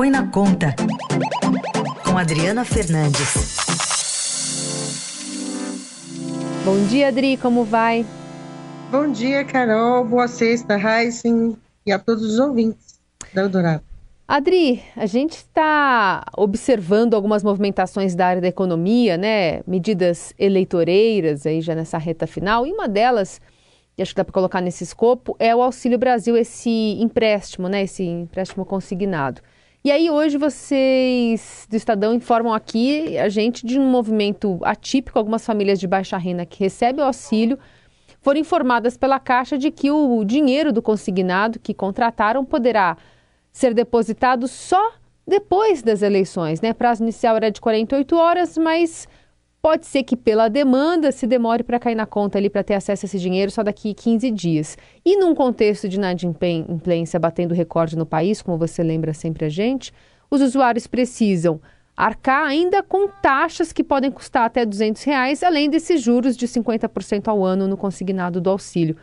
Põe na Conta, com Adriana Fernandes. Bom dia, Adri, como vai? Bom dia, Carol. Boa sexta, Heisen e a todos os ouvintes da Eldorado. Adri, a gente está observando algumas movimentações da área da economia, né? Medidas eleitoreiras aí já nessa reta final, e uma delas, e acho que dá para colocar nesse escopo, é o Auxílio Brasil, esse empréstimo, né? Esse empréstimo consignado. E aí hoje vocês do Estadão informam aqui a gente de um movimento atípico, algumas famílias de baixa renda que recebem o auxílio foram informadas pela Caixa de que o dinheiro do consignado que contrataram poderá ser depositado só depois das eleições, né? Prazo inicial era de 48 horas, mas pode ser que pela demanda se demore para cair na conta ali para ter acesso a esse dinheiro só daqui 15 dias. E num contexto de inadimplência batendo recorde no país, como você lembra sempre a gente, os usuários precisam arcar ainda com taxas que podem custar até 200 reais, além desses juros de 50% ao ano no consignado do auxílio.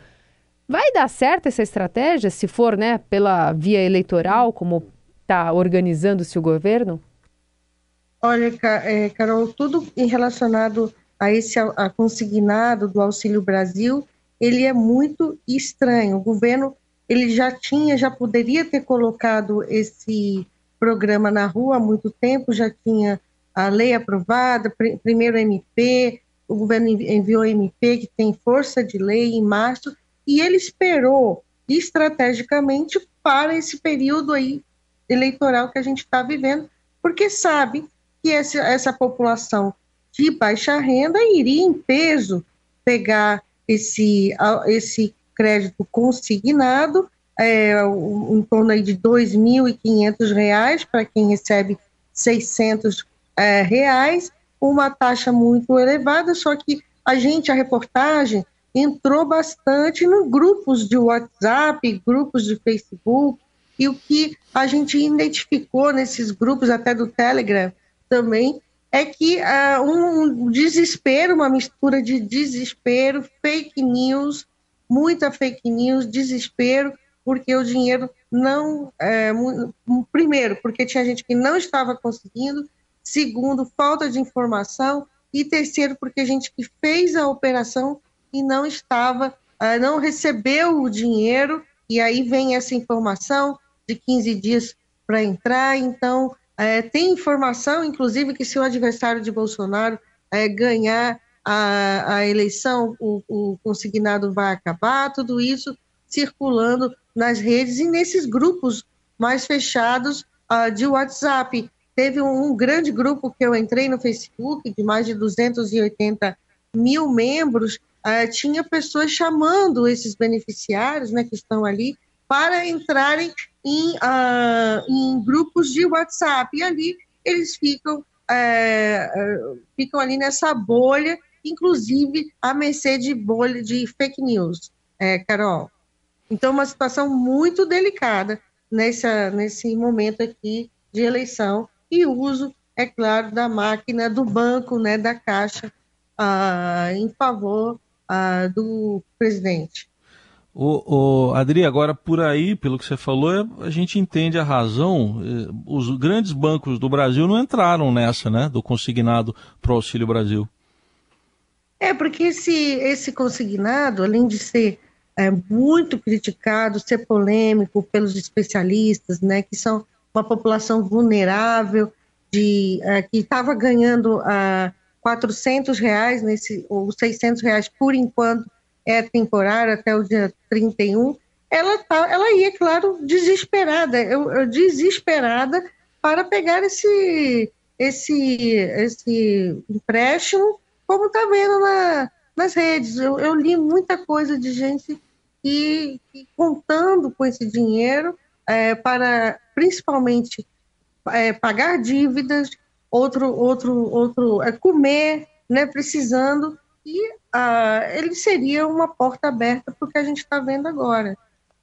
Vai dar certo essa estratégia, se for né, pela via eleitoral, como está organizando-se o governo? Olha, é, Carol, tudo relacionado a esse a consignado do Auxílio Brasil, ele é muito estranho. O governo ele já tinha, já poderia ter colocado esse programa na rua há muito tempo, já tinha a lei aprovada, pr primeiro MP, o governo enviou MP que tem força de lei em março, e ele esperou estrategicamente para esse período aí eleitoral que a gente está vivendo, porque sabe que essa, população de baixa renda iria em peso pegar esse, esse crédito consignado, é, em torno aí de R$ 2.500 para quem recebe R$ 600 é, reais, uma taxa muito elevada, só que a gente, a reportagem, entrou bastante em grupos de WhatsApp, grupos de Facebook, e o que a gente identificou nesses grupos, até do Telegram também, é que uh, um desespero, uma mistura de desespero, fake news, muita fake news, desespero, porque o dinheiro não. É, primeiro, porque tinha gente que não estava conseguindo, segundo, falta de informação, e terceiro, porque a gente que fez a operação e não estava, uh, não recebeu o dinheiro, e aí vem essa informação de 15 dias para entrar. Então, uh, tem informação, inclusive, que se o adversário de Bolsonaro uh, ganhar a, a eleição, o, o consignado vai acabar, tudo isso circulando nas redes e nesses grupos mais fechados uh, de WhatsApp. Teve um, um, grande grupo que eu entrei no Facebook, de mais de 280 mil membros, uh, tinha pessoas chamando esses beneficiários né, que estão ali para entrarem em, uh, em grupos de WhatsApp. E ali eles ficam, é, ficam ali nessa bolha, inclusive a mercê de bolha de fake news. É, Carol. Então, uma situação muito delicada nessa, nesse momento aqui de eleição e uso, é claro, da máquina do banco, né, da Caixa, ah, em favor ah, do presidente. O, o, Adri, agora por aí, pelo que você falou, é, a gente entende a razão. Eh, os grandes bancos do Brasil não entraram nessa, né, do consignado para o Auxílio Brasil. É, porque esse, esse consignado, além de ser é, muito criticado, ser polêmico pelos especialistas, né, que são uma população vulnerável, de, é, que estava ganhando a 400 reais nesse, ou 600 reais por enquanto, é temporário até o dia 31, ela, tá, ela ia, claro, desesperada, eu, eu desesperada para pegar esse, esse, esse empréstimo, como está vendo na, nas redes. Eu, eu, li muita coisa de gente e, e contando com esse dinheiro é, para principalmente é, pagar dívidas, outro, outro, outro é, comer, né, precisando, e ah, ele seria uma porta aberta para o que a gente está vendo agora.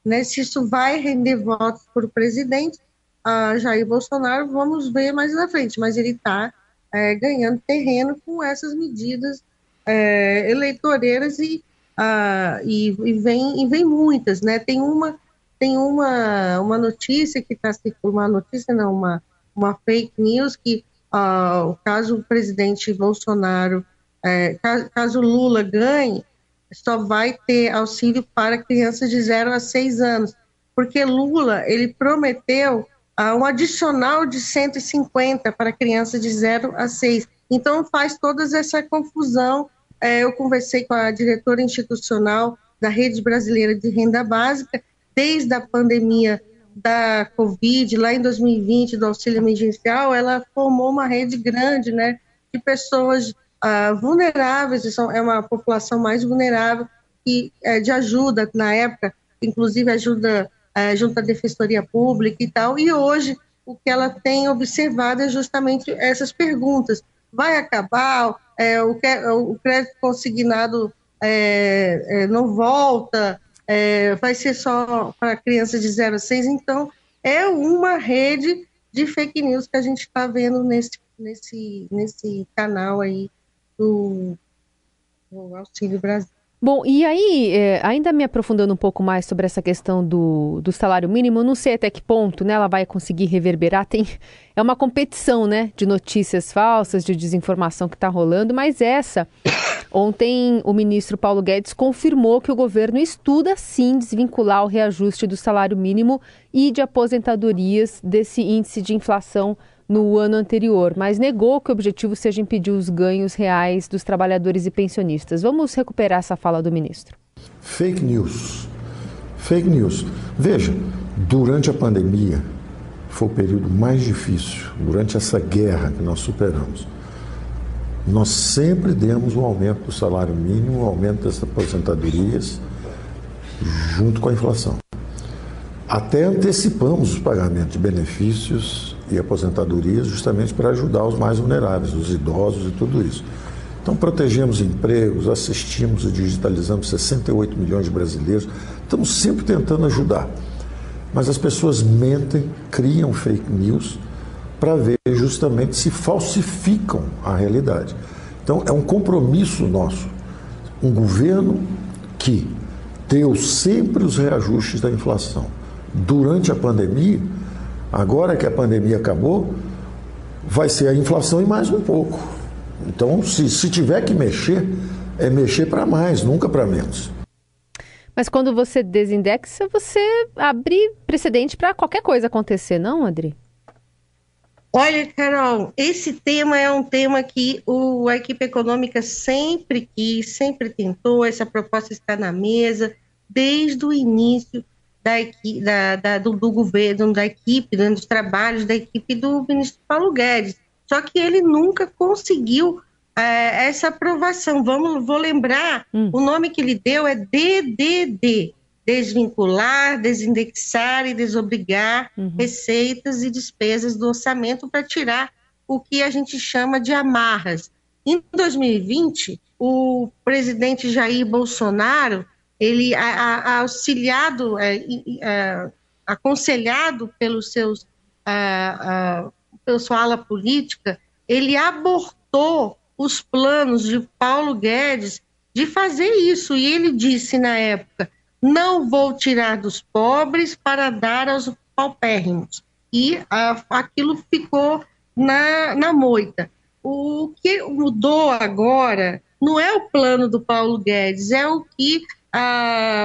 Né? Se isso vai render votos para o presidente ah, Jair Bolsonaro, vamos ver mais na frente, mas ele está é, ganhando terreno com essas medidas é, eleitoreiras e ah, e, e, vem, e vem muitas, né? Tem uma tem uma, uma notícia que está uma notícia não, uma, uma fake news que uh, caso o presidente Bolsonaro, é, caso, Lula ganhe, só vai ter auxílio para crianças de 0 a 6 anos, porque Lula, ele prometeu uh, um adicional de 150 para crianças de 0 a 6. Então faz toda essa confusão. É, eu conversei com a diretora institucional da Rede Brasileira de Renda Básica, desde a pandemia da Covid, lá em 2020, do auxílio emergencial, ela formou uma rede grande né, de pessoas uh, vulneráveis, são, é uma população mais vulnerável, e é, de ajuda na época, inclusive ajuda é, junto à Defensoria Pública e tal, e hoje o que ela tem observado é justamente essas perguntas. Vai acabar? É, o, o, crédito consignado é, é, não volta? é, vai ser só para crianças de 0 a 6, então é uma rede de fake news que a gente está vendo nesse, nesse, nesse canal aí do, do Auxílio Brasil. Bom, e aí, é, ainda me aprofundando um pouco mais sobre essa questão do, do salário mínimo, não sei até que ponto né, ela vai conseguir reverberar. Tem, é uma competição né, de notícias falsas, de desinformação que está rolando, mas essa. Ontem, o ministro Paulo Guedes confirmou que o governo estuda sim desvincular o reajuste do salário mínimo e de aposentadorias desse índice de inflação no ano anterior, mas negou que o objetivo seja impedir os ganhos reais dos trabalhadores e pensionistas. Vamos recuperar essa fala do ministro. Fake news. Fake news. Veja, durante a pandemia foi o período mais difícil, durante essa guerra que nós superamos. Nós sempre demos um aumento do salário mínimo, um aumento das aposentadorias, junto com a inflação. Até antecipamos os pagamentos de benefícios e aposentadorias justamente para ajudar os mais vulneráveis, os idosos e tudo isso. Então, protegemos empregos, assistimos e digitalizamos 68 milhões de brasileiros, estamos sempre tentando ajudar. Mas as pessoas mentem, criam fake news para ver justamente se falsificam a realidade. Então, é um compromisso nosso. Um governo que deu sempre os reajustes da inflação. Durante a pandemia, Agora que a pandemia acabou, vai ser a inflação e mais um pouco. Então, se, se tiver que mexer, é mexer para mais, nunca para menos. Mas quando você desindexa, você abre precedente para qualquer coisa acontecer, não, Adri? Olha, Carol, esse tema é um tema que o, a equipe econômica sempre quis, sempre tentou, essa proposta está na mesa desde o início da, da, da do, do, governo, da equipe, né, dos trabalhos da equipe do ministro Paulo Guedes. Só que ele nunca conseguiu é, essa aprovação. Vamos, vou lembrar, hum. o nome que ele deu é DDD, desvincular, desindexar e desobrigar uhum. receitas e despesas do orçamento para tirar o que a gente chama de amarras. Em 2020, o presidente Jair Bolsonaro ele a, a, auxiliado, é, é, aconselhado pelos seus, a, pela sua ala política, ele abortou os planos de Paulo Guedes de fazer isso. E ele disse na época: não vou tirar dos pobres para dar aos paupérrimos. E aquilo ficou na, na moita. O que mudou agora não é o plano do Paulo Guedes, é o que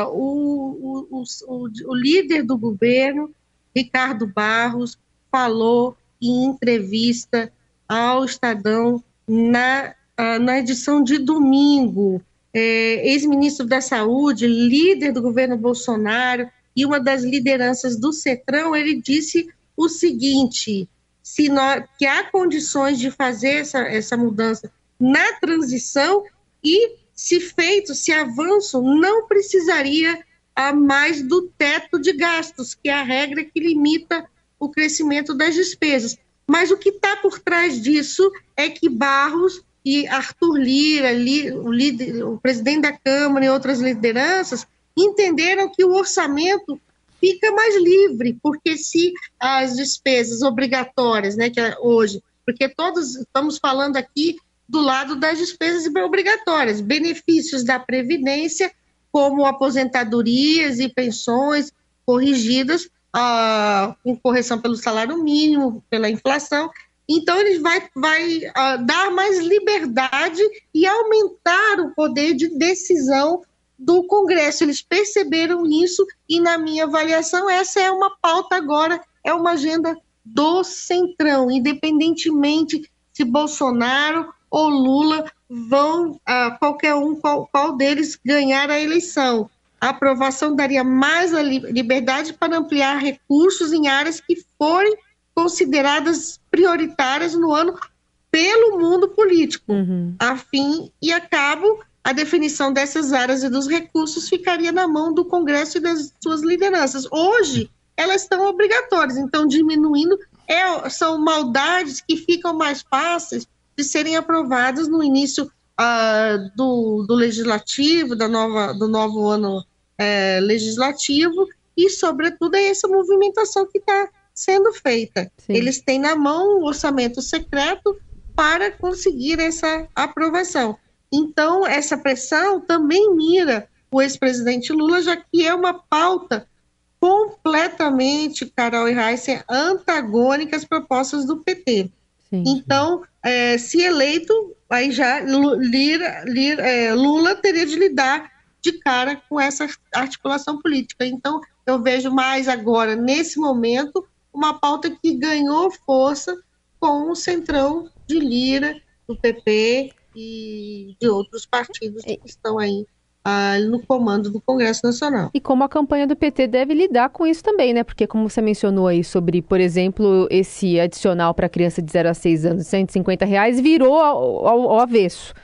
o, o, o, o líder do governo, Ricardo Barros, falou em entrevista ao Estadão na, na edição de domingo. É, Ex-ministro da Saúde, líder do governo Bolsonaro e uma das lideranças do CETRAN, ele disse o seguinte: se nós, que há condições de fazer essa, essa mudança na transição e se feito, se avanço, não precisaria a mais do teto de gastos, que é a regra que limita o crescimento das despesas. Mas o que está por trás disso é que Barros e Arthur Lira, o, líder, o presidente da Câmara e outras lideranças, entenderam que o orçamento fica mais livre, porque se as despesas obrigatórias, né, que é hoje, porque todos estamos falando aqui do lado das despesas obrigatórias, benefícios da Previdência, como aposentadorias e pensões, corrigidas, uh, com correção pelo salário mínimo, pela inflação. Então, ele vai, vai uh, dar mais liberdade e aumentar o poder de decisão do Congresso. Eles perceberam isso e, na minha avaliação, essa é uma pauta agora, é uma agenda do Centrão, independentemente se Bolsonaro ou Lula vão, uh, qualquer um, qual, qual deles ganhar a eleição. A aprovação daria mais liberdade para ampliar recursos em áreas que forem consideradas prioritárias no ano pelo mundo político. Uhum. A fim e a cabo, a definição dessas áreas e dos recursos ficaria na mão do Congresso e das suas lideranças. Hoje, elas estão obrigatórias, então diminuindo é, são maldades que ficam mais fáceis de serem aprovadas no início uh, do, do, legislativo, da nova, do novo ano é, legislativo, e, sobretudo, é essa movimentação que está sendo feita. Sim. Eles têm na mão o orçamento secreto para conseguir essa aprovação. Então, essa pressão também mira o ex-presidente Lula, já que é uma pauta completamente, Carol e Heissen, antagônica às propostas do PT. Sim. Então, é, se eleito, aí já Lira, Lira, é, Lula teria de lidar de cara com essa articulação política. Então, eu vejo mais agora, nesse momento, uma pauta que ganhou força com o centrão de Lira, do PP e de outros partidos que estão aí ah, no comando do Congresso Nacional. E como a campanha do PT deve lidar com isso também, né? Porque como você mencionou aí sobre, por exemplo, esse adicional para criança de 0 a 6 anos, 150 reais, virou ao, ao, ao avesso.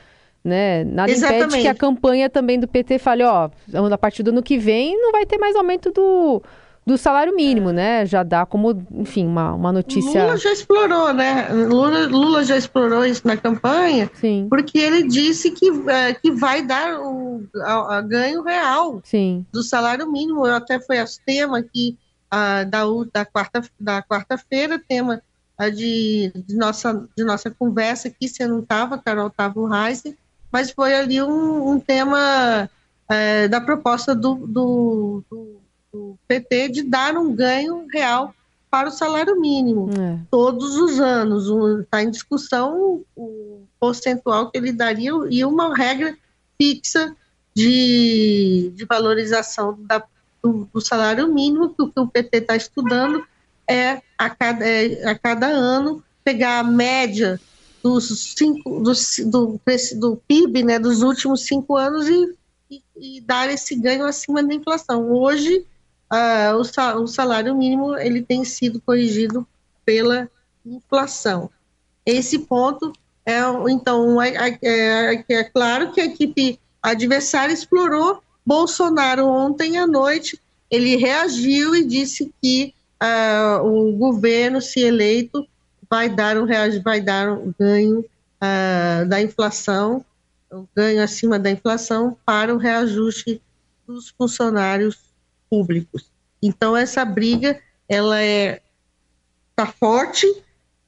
Né? Nada Exatamente. impede que a campanha também do PT fale, ó, a partir do ano que vem não vai ter mais aumento do, do salário mínimo, né? Já dá como, enfim, uma, uma notícia. Lula já explorou, né? Lula, Lula já explorou isso na campanha, Sim. porque ele disse que, é, que vai dar o a, a ganho real Sim. do salário mínimo. Eu até foi o tema aqui a, da, da quarta da quarta-feira, tema a de, de, nossa, de nossa conversa aqui, você não estava, Carol estava o Reis, mas foi ali um, um tema é, da proposta do, do, do do PT de dar um ganho real para o salário mínimo é. todos os anos. Está em discussão o percentual que ele daria e uma regra fixa de, de valorização da, do, do, salário mínimo, que o que o PT está estudando é a cada, é, a cada ano pegar a média dos cinco, do, do, do PIB né, dos últimos cinco anos e, e, e dar esse ganho acima da inflação. Hoje, uh, o, salário mínimo ele tem sido corrigido pela inflação. Esse ponto é, então, é, é, é, claro que a equipe adversária explorou Bolsonaro ontem à noite, ele reagiu e disse que uh, o governo, se eleito, vai dar um, vai dar um ganho uh, da inflação, um ganho acima da inflação para o reajuste dos funcionários públicos. Então essa briga ela é tá forte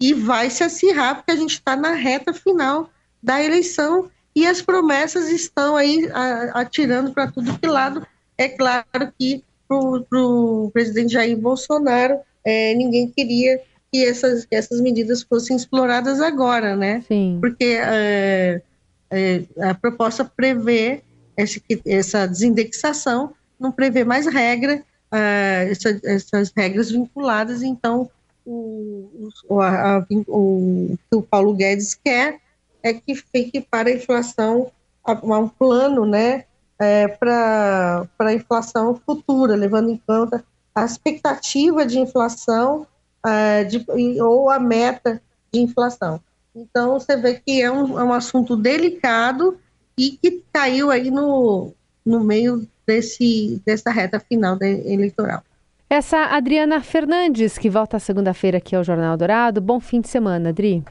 e vai se acirrar porque a gente está na reta final da eleição e as promessas estão aí atirando para tudo que lado. É claro que para o presidente Jair Bolsonaro é, ninguém queria que essas, que essas medidas fossem exploradas agora, né? Sim. Porque é, é, a proposta prevê essa, essa desindexação não prevê mais regra, uh, essa, essas regras vinculadas, então o, o, a, o, que o Paulo Guedes quer é que fique para a inflação um plano né, é, para a inflação futura, levando em conta a expectativa de inflação é, de, ou a meta de inflação. Então, você vê que é um, é um assunto delicado e que caiu aí no, no meio desse, dessa reta final da eleitoral. Essa Adriana Fernandes, que volta segunda-feira aqui ao Jornal Dourado. Bom fim de semana, Adri.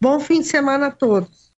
Bom fim de semana a todos.